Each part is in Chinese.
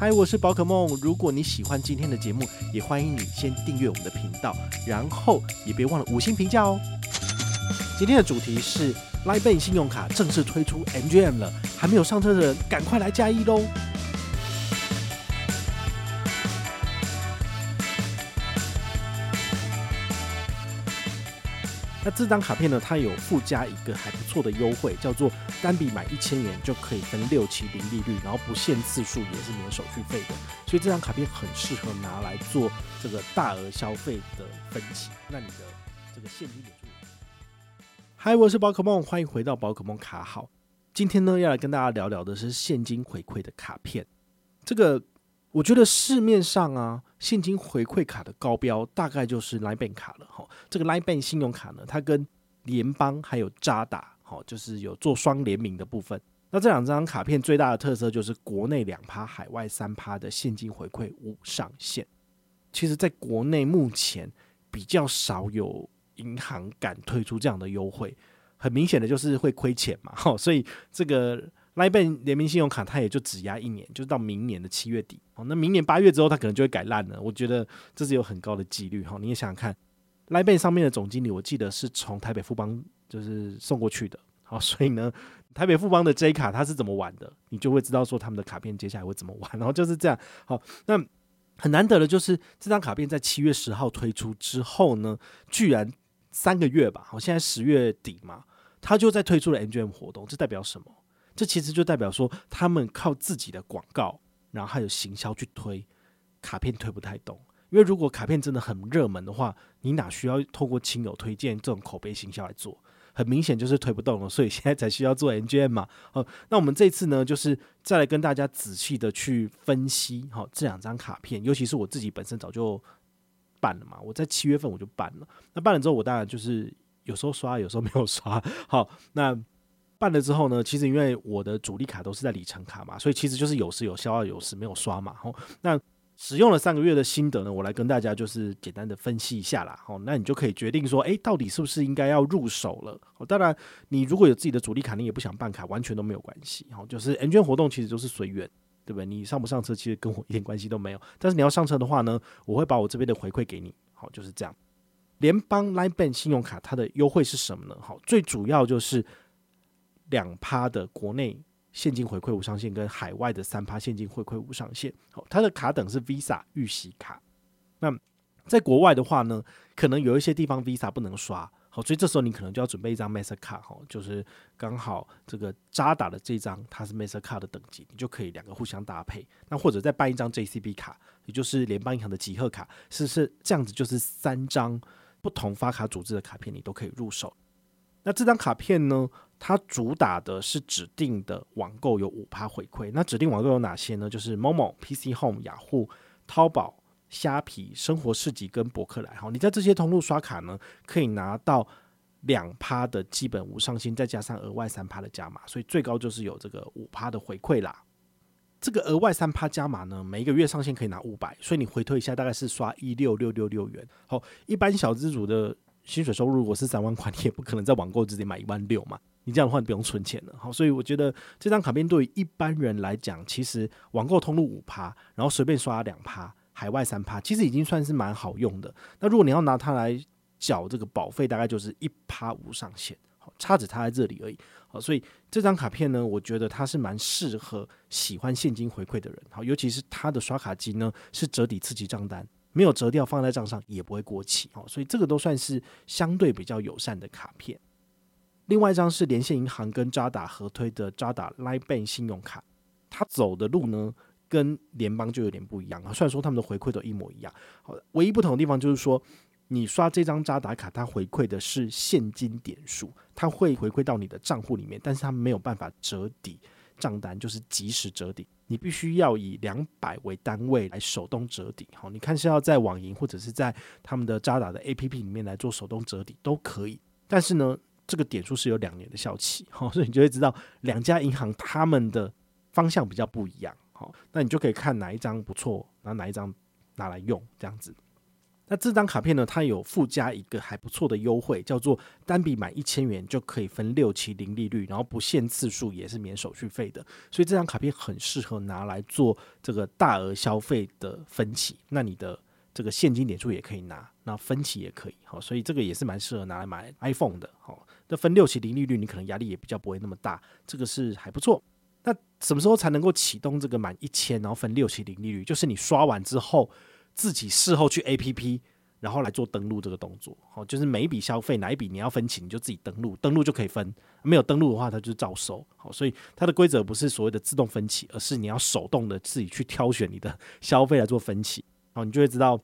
嗨，我是宝可梦。如果你喜欢今天的节目，也欢迎你先订阅我们的频道，然后也别忘了五星评价哦。今天的主题是 LINE Bank 信用卡正式推出 MGM 了，还没有上车的人赶快来加一喽！那这张卡片呢，它有附加一个还不错的优惠，叫做单笔买一千元就可以分六期零利率，然后不限次数，也是免手续费的。所以这张卡片很适合拿来做这个大额消费的分期。那你的这个现金点数？嗨，我是宝可梦，欢迎回到宝可梦卡好。今天呢，要来跟大家聊聊的是现金回馈的卡片。这个我觉得市面上啊。现金回馈卡的高标大概就是 LINE Bank 卡了哈。这个 LINE Bank 信用卡呢，它跟联邦还有渣打，好，就是有做双联名的部分。那这两张卡片最大的特色就是国内两趴，海外三趴的现金回馈无上限。其实，在国内目前比较少有银行敢推出这样的优惠，很明显的就是会亏钱嘛，哈。所以这个。LINE Bank 联名信用卡，它也就只压一年，就是到明年的七月底。哦，那明年八月之后，它可能就会改烂了。我觉得这是有很高的几率。哈，你也想想看，LINE Bank 上面的总经理，我记得是从台北富邦就是送过去的。好，所以呢，台北富邦的 J 卡它是怎么玩的，你就会知道说他们的卡片接下来会怎么玩。然后就是这样。好，那很难得的就是这张卡片在七月十号推出之后呢，居然三个月吧，好，现在十月底嘛，它就在推出了 MGM 活动，这代表什么？这其实就代表说，他们靠自己的广告，然后还有行销去推卡片，推不太动。因为如果卡片真的很热门的话，你哪需要透过亲友推荐这种口碑行销来做？很明显就是推不动了，所以现在才需要做 NGM 嘛。好，那我们这次呢，就是再来跟大家仔细的去分析，好，这两张卡片，尤其是我自己本身早就办了嘛，我在七月份我就办了。那办了之后，我当然就是有时候刷，有时候没有刷。好，那。办了之后呢，其实因为我的主力卡都是在里程卡嘛，所以其实就是有时有效，有时没有刷嘛。吼，那使用了三个月的心得呢，我来跟大家就是简单的分析一下啦。吼，那你就可以决定说，诶，到底是不是应该要入手了？哦，当然，你如果有自己的主力卡，你也不想办卡，完全都没有关系。吼，就是 N 券活动其实都是随缘，对不对？你上不上车其实跟我一点关系都没有。但是你要上车的话呢，我会把我这边的回馈给你。好，就是这样。联邦 LINE Bank 信用卡它的优惠是什么呢？好，最主要就是。两趴的国内现金回馈无上限，跟海外的三趴现金回馈无上限。好，它的卡等是 Visa 预习卡。那在国外的话呢，可能有一些地方 Visa 不能刷，好，所以这时候你可能就要准备一张 Master 卡，哈，就是刚好这个渣打的这张它是 Master 卡的等级，你就可以两个互相搭配。那或者再办一张 JCB 卡，也就是联邦银行的集贺卡，是是这样子，就是三张不同发卡组织的卡片，你都可以入手。那这张卡片呢，它主打的是指定的网购有五趴回馈。那指定网购有哪些呢？就是 Momo、PC Home、雅虎、淘宝、虾皮、生活市集跟博客来。好，你在这些通路刷卡呢，可以拿到两趴的基本无上限，再加上额外三趴的加码，所以最高就是有这个五趴的回馈啦。这个额外三趴加码呢，每一个月上限可以拿五百，所以你回推一下，大概是刷一六六六六元。好，一般小资主的。薪水收入如果是三万块，你也不可能在网购直接买一万六嘛。你这样的话，你不用存钱了。好，所以我觉得这张卡片对于一般人来讲，其实网购通路五趴，然后随便刷两趴，海外三趴，其实已经算是蛮好用的。那如果你要拿它来缴这个保费，大概就是一趴无上限。好，差只差在这里而已。好，所以这张卡片呢，我觉得它是蛮适合喜欢现金回馈的人。好，尤其是它的刷卡机呢，是折抵次级账单。没有折掉，放在账上也不会过期哦，所以这个都算是相对比较友善的卡片。另外一张是连线银行跟渣打合推的渣打 LINE Bank 信用卡，它走的路呢跟联邦就有点不一样啊。虽然说他们的回馈都一模一样，好，唯一不同的地方就是说，你刷这张渣打卡，它回馈的是现金点数，它会回馈到你的账户里面，但是它没有办法折抵账单，就是即时折抵。你必须要以两百为单位来手动折抵，好，你看是要在网银或者是在他们的渣打的 APP 里面来做手动折抵都可以，但是呢，这个点数是有两年的效期，好，所以你就会知道两家银行他们的方向比较不一样，好，那你就可以看哪一张不错，然后哪一张拿来用这样子。那这张卡片呢，它有附加一个还不错的优惠，叫做单笔满一千元就可以分六期零利率，然后不限次数，也是免手续费的。所以这张卡片很适合拿来做这个大额消费的分期。那你的这个现金点数也可以拿，那分期也可以。好，所以这个也是蛮适合拿来买 iPhone 的。好，那分六期零利率，你可能压力也比较不会那么大，这个是还不错。那什么时候才能够启动这个满一千然后分六期零利率？就是你刷完之后。自己事后去 APP，然后来做登录这个动作，好，就是每一笔消费哪一笔你要分期，你就自己登录，登录就可以分。没有登录的话，它就是照收。好，所以它的规则不是所谓的自动分期，而是你要手动的自己去挑选你的 消费来做分期。好，你就会知道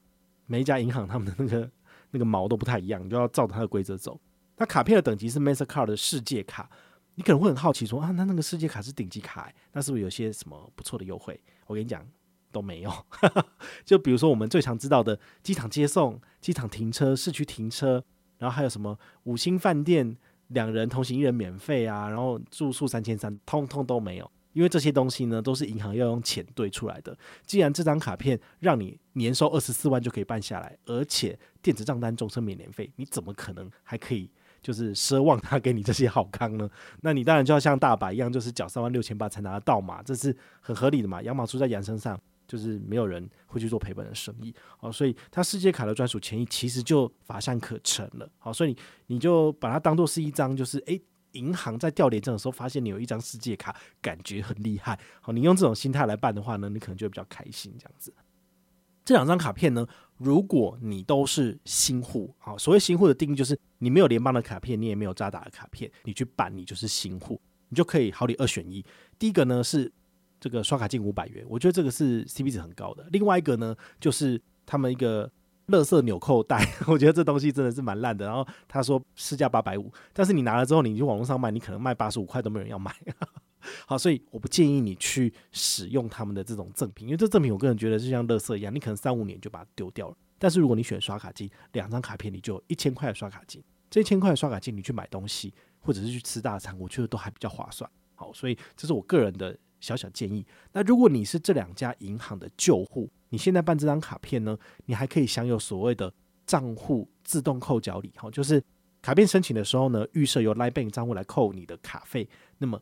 每一家银行他们的那个那个毛都不太一样，你就要照着它的规则走。那卡片的等级是 Mastercard 的世界卡，你可能会很好奇说啊，那那个世界卡是顶级卡，那是不是有些什么不错的优惠？我跟你讲。都没有，就比如说我们最常知道的机场接送、机场停车、市区停车，然后还有什么五星饭店两人同行一人免费啊，然后住宿三千三，通通都没有，因为这些东西呢都是银行要用钱兑出来的。既然这张卡片让你年收二十四万就可以办下来，而且电子账单终身免年费，你怎么可能还可以就是奢望他给你这些好康呢？那你当然就要像大白一样，就是缴三万六千八才拿得到嘛，这是很合理的嘛，羊毛出在羊身上。就是没有人会去做赔本的生意，哦，所以它世界卡的专属权益其实就乏善可陈了，好，所以你就把它当做是一张，就是诶，银行在调联证的时候发现你有一张世界卡，感觉很厉害，好，你用这种心态来办的话呢，你可能就会比较开心这样子。这两张卡片呢，如果你都是新户，好，所谓新户的定义就是你没有联邦的卡片，你也没有渣打的卡片，你去办你就是新户，你就可以好礼二选一。第一个呢是。这个刷卡金五百元，我觉得这个是 CP 值很高的。另外一个呢，就是他们一个乐色纽扣袋，我觉得这东西真的是蛮烂的。然后他说市价八百五，但是你拿了之后，你去网络上卖，你可能卖八十五块都没人要买。好，所以我不建议你去使用他们的这种赠品，因为这赠品我个人觉得就像垃圾一样，你可能三五年就把它丢掉了。但是如果你选刷卡金，两张卡片你就有一千块的刷卡金，这一千块的刷卡金你去买东西或者是去吃大餐，我觉得都还比较划算。好，所以这是我个人的。小小建议，那如果你是这两家银行的旧户，你现在办这张卡片呢，你还可以享有所谓的账户自动扣缴礼，哈，就是卡片申请的时候呢，预设由 libank 账户来扣你的卡费，那么。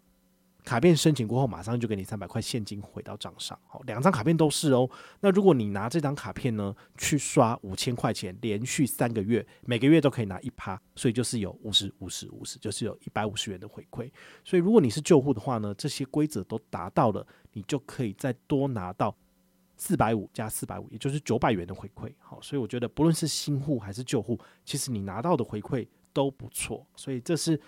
卡片申请过后，马上就给你三百块现金回到账上。好，两张卡片都是哦。那如果你拿这张卡片呢，去刷五千块钱，连续三个月，每个月都可以拿一趴，所以就是有五十、五十、五十，就是有一百五十元的回馈。所以如果你是旧户的话呢，这些规则都达到了，你就可以再多拿到四百五加四百五，也就是九百元的回馈。好，所以我觉得不论是新户还是旧户，其实你拿到的回馈都不错。所以这是。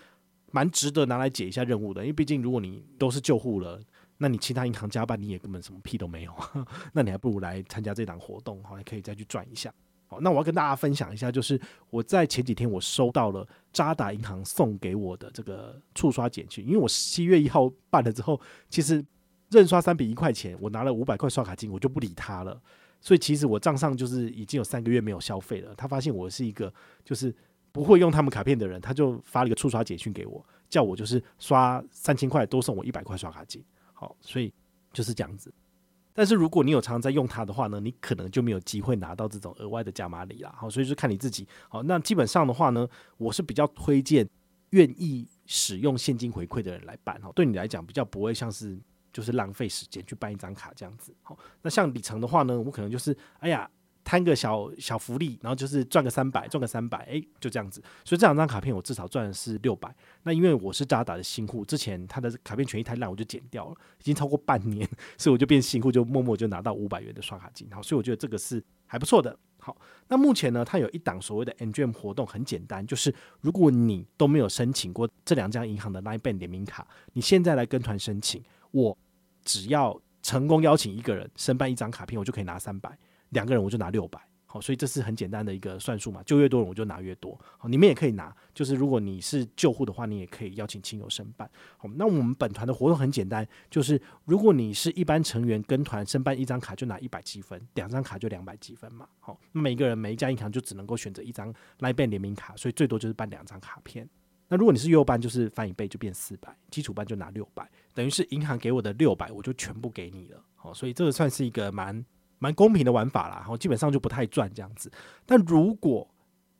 蛮值得拿来解一下任务的，因为毕竟如果你都是救护了，那你其他银行加班你也根本什么屁都没有，那你还不如来参加这档活动，好，你可以再去赚一下。好，那我要跟大家分享一下，就是我在前几天我收到了渣打银行送给我的这个触刷减去，因为我七月一号办了之后，其实认刷三笔一块钱，我拿了五百块刷卡金，我就不理他了，所以其实我账上就是已经有三个月没有消费了。他发现我是一个就是。不会用他们卡片的人，他就发了一个触刷简讯给我，叫我就是刷三千块多送我一百块刷卡金。好，所以就是这样子。但是如果你有常常在用它的话呢，你可能就没有机会拿到这种额外的加码礼啦。好，所以就看你自己。好，那基本上的话呢，我是比较推荐愿意使用现金回馈的人来办。好，对你来讲比较不会像是就是浪费时间去办一张卡这样子。好，那像里程的话呢，我可能就是哎呀。贪个小小福利，然后就是赚个三百，赚个三百，哎，就这样子。所以这两张卡片我至少赚的是六百。那因为我是渣打的新户，之前他的卡片权益太烂，我就剪掉了，已经超过半年，所以我就变新户，就默默就拿到五百元的刷卡金。好，所以我觉得这个是还不错的。好，那目前呢，它有一档所谓的 N G M 活动，很简单，就是如果你都没有申请过这两家银行的 LINE Bank 联名卡，你现在来跟团申请，我只要成功邀请一个人申办一张卡片，我就可以拿三百。两个人我就拿六百，好，所以这是很简单的一个算术嘛，就越多人我就拿越多，好，你们也可以拿，就是如果你是旧户的话，你也可以邀请亲友申办，好，那我们本团的活动很简单，就是如果你是一般成员跟团申办一张卡就拿一百积分，两张卡就两百积分嘛，好，每一个人每一家银行就只能够选择一张 l i b a n 联名卡，所以最多就是办两张卡片。那如果你是优班，就是翻一倍就变四百，基础班就拿六百，等于是银行给我的六百我就全部给你了，好，所以这个算是一个蛮。蛮公平的玩法啦，然后基本上就不太赚这样子。但如果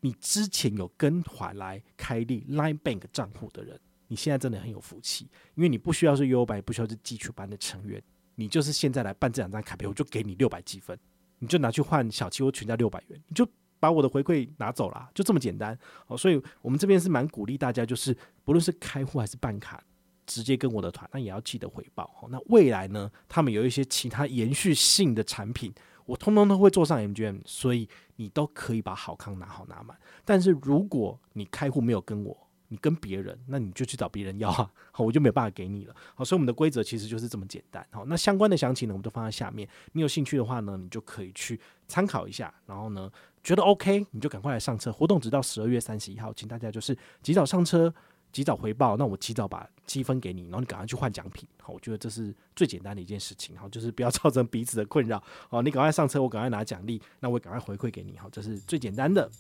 你之前有跟团来开立 Line Bank 账户的人，你现在真的很有福气，因为你不需要是悠游班，也不需要是基础班的成员，你就是现在来办这两张卡片，我就给你六百积分，你就拿去换小七或全家六百元，你就把我的回馈拿走了，就这么简单。哦，所以我们这边是蛮鼓励大家，就是不论是开户还是办卡，直接跟我的团，那也要记得回报。那未来呢，他们有一些其他延续性的产品。我通通都会做上 MGM，所以你都可以把好康拿好拿满。但是如果你开户没有跟我，你跟别人，那你就去找别人要啊，好，我就没有办法给你了。好，所以我们的规则其实就是这么简单。好，那相关的详情呢，我们都放在下面。你有兴趣的话呢，你就可以去参考一下。然后呢，觉得 OK，你就赶快来上车。活动直到十二月三十一号，请大家就是及早上车。及早回报，那我及早把积分给你，然后你赶快去换奖品。好，我觉得这是最简单的一件事情。好，就是不要造成彼此的困扰。好，你赶快上车，我赶快拿奖励，那我赶快回馈给你。好，这是最简单的。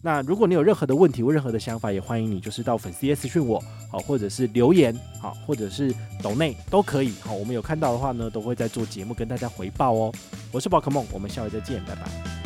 那如果你有任何的问题或任何的想法，也欢迎你就是到粉丝页私讯我，好，或者是留言，好，或者是抖内都可以。好，我们有看到的话呢，都会在做节目跟大家回报哦。我是宝可梦，我们下回再见，拜拜。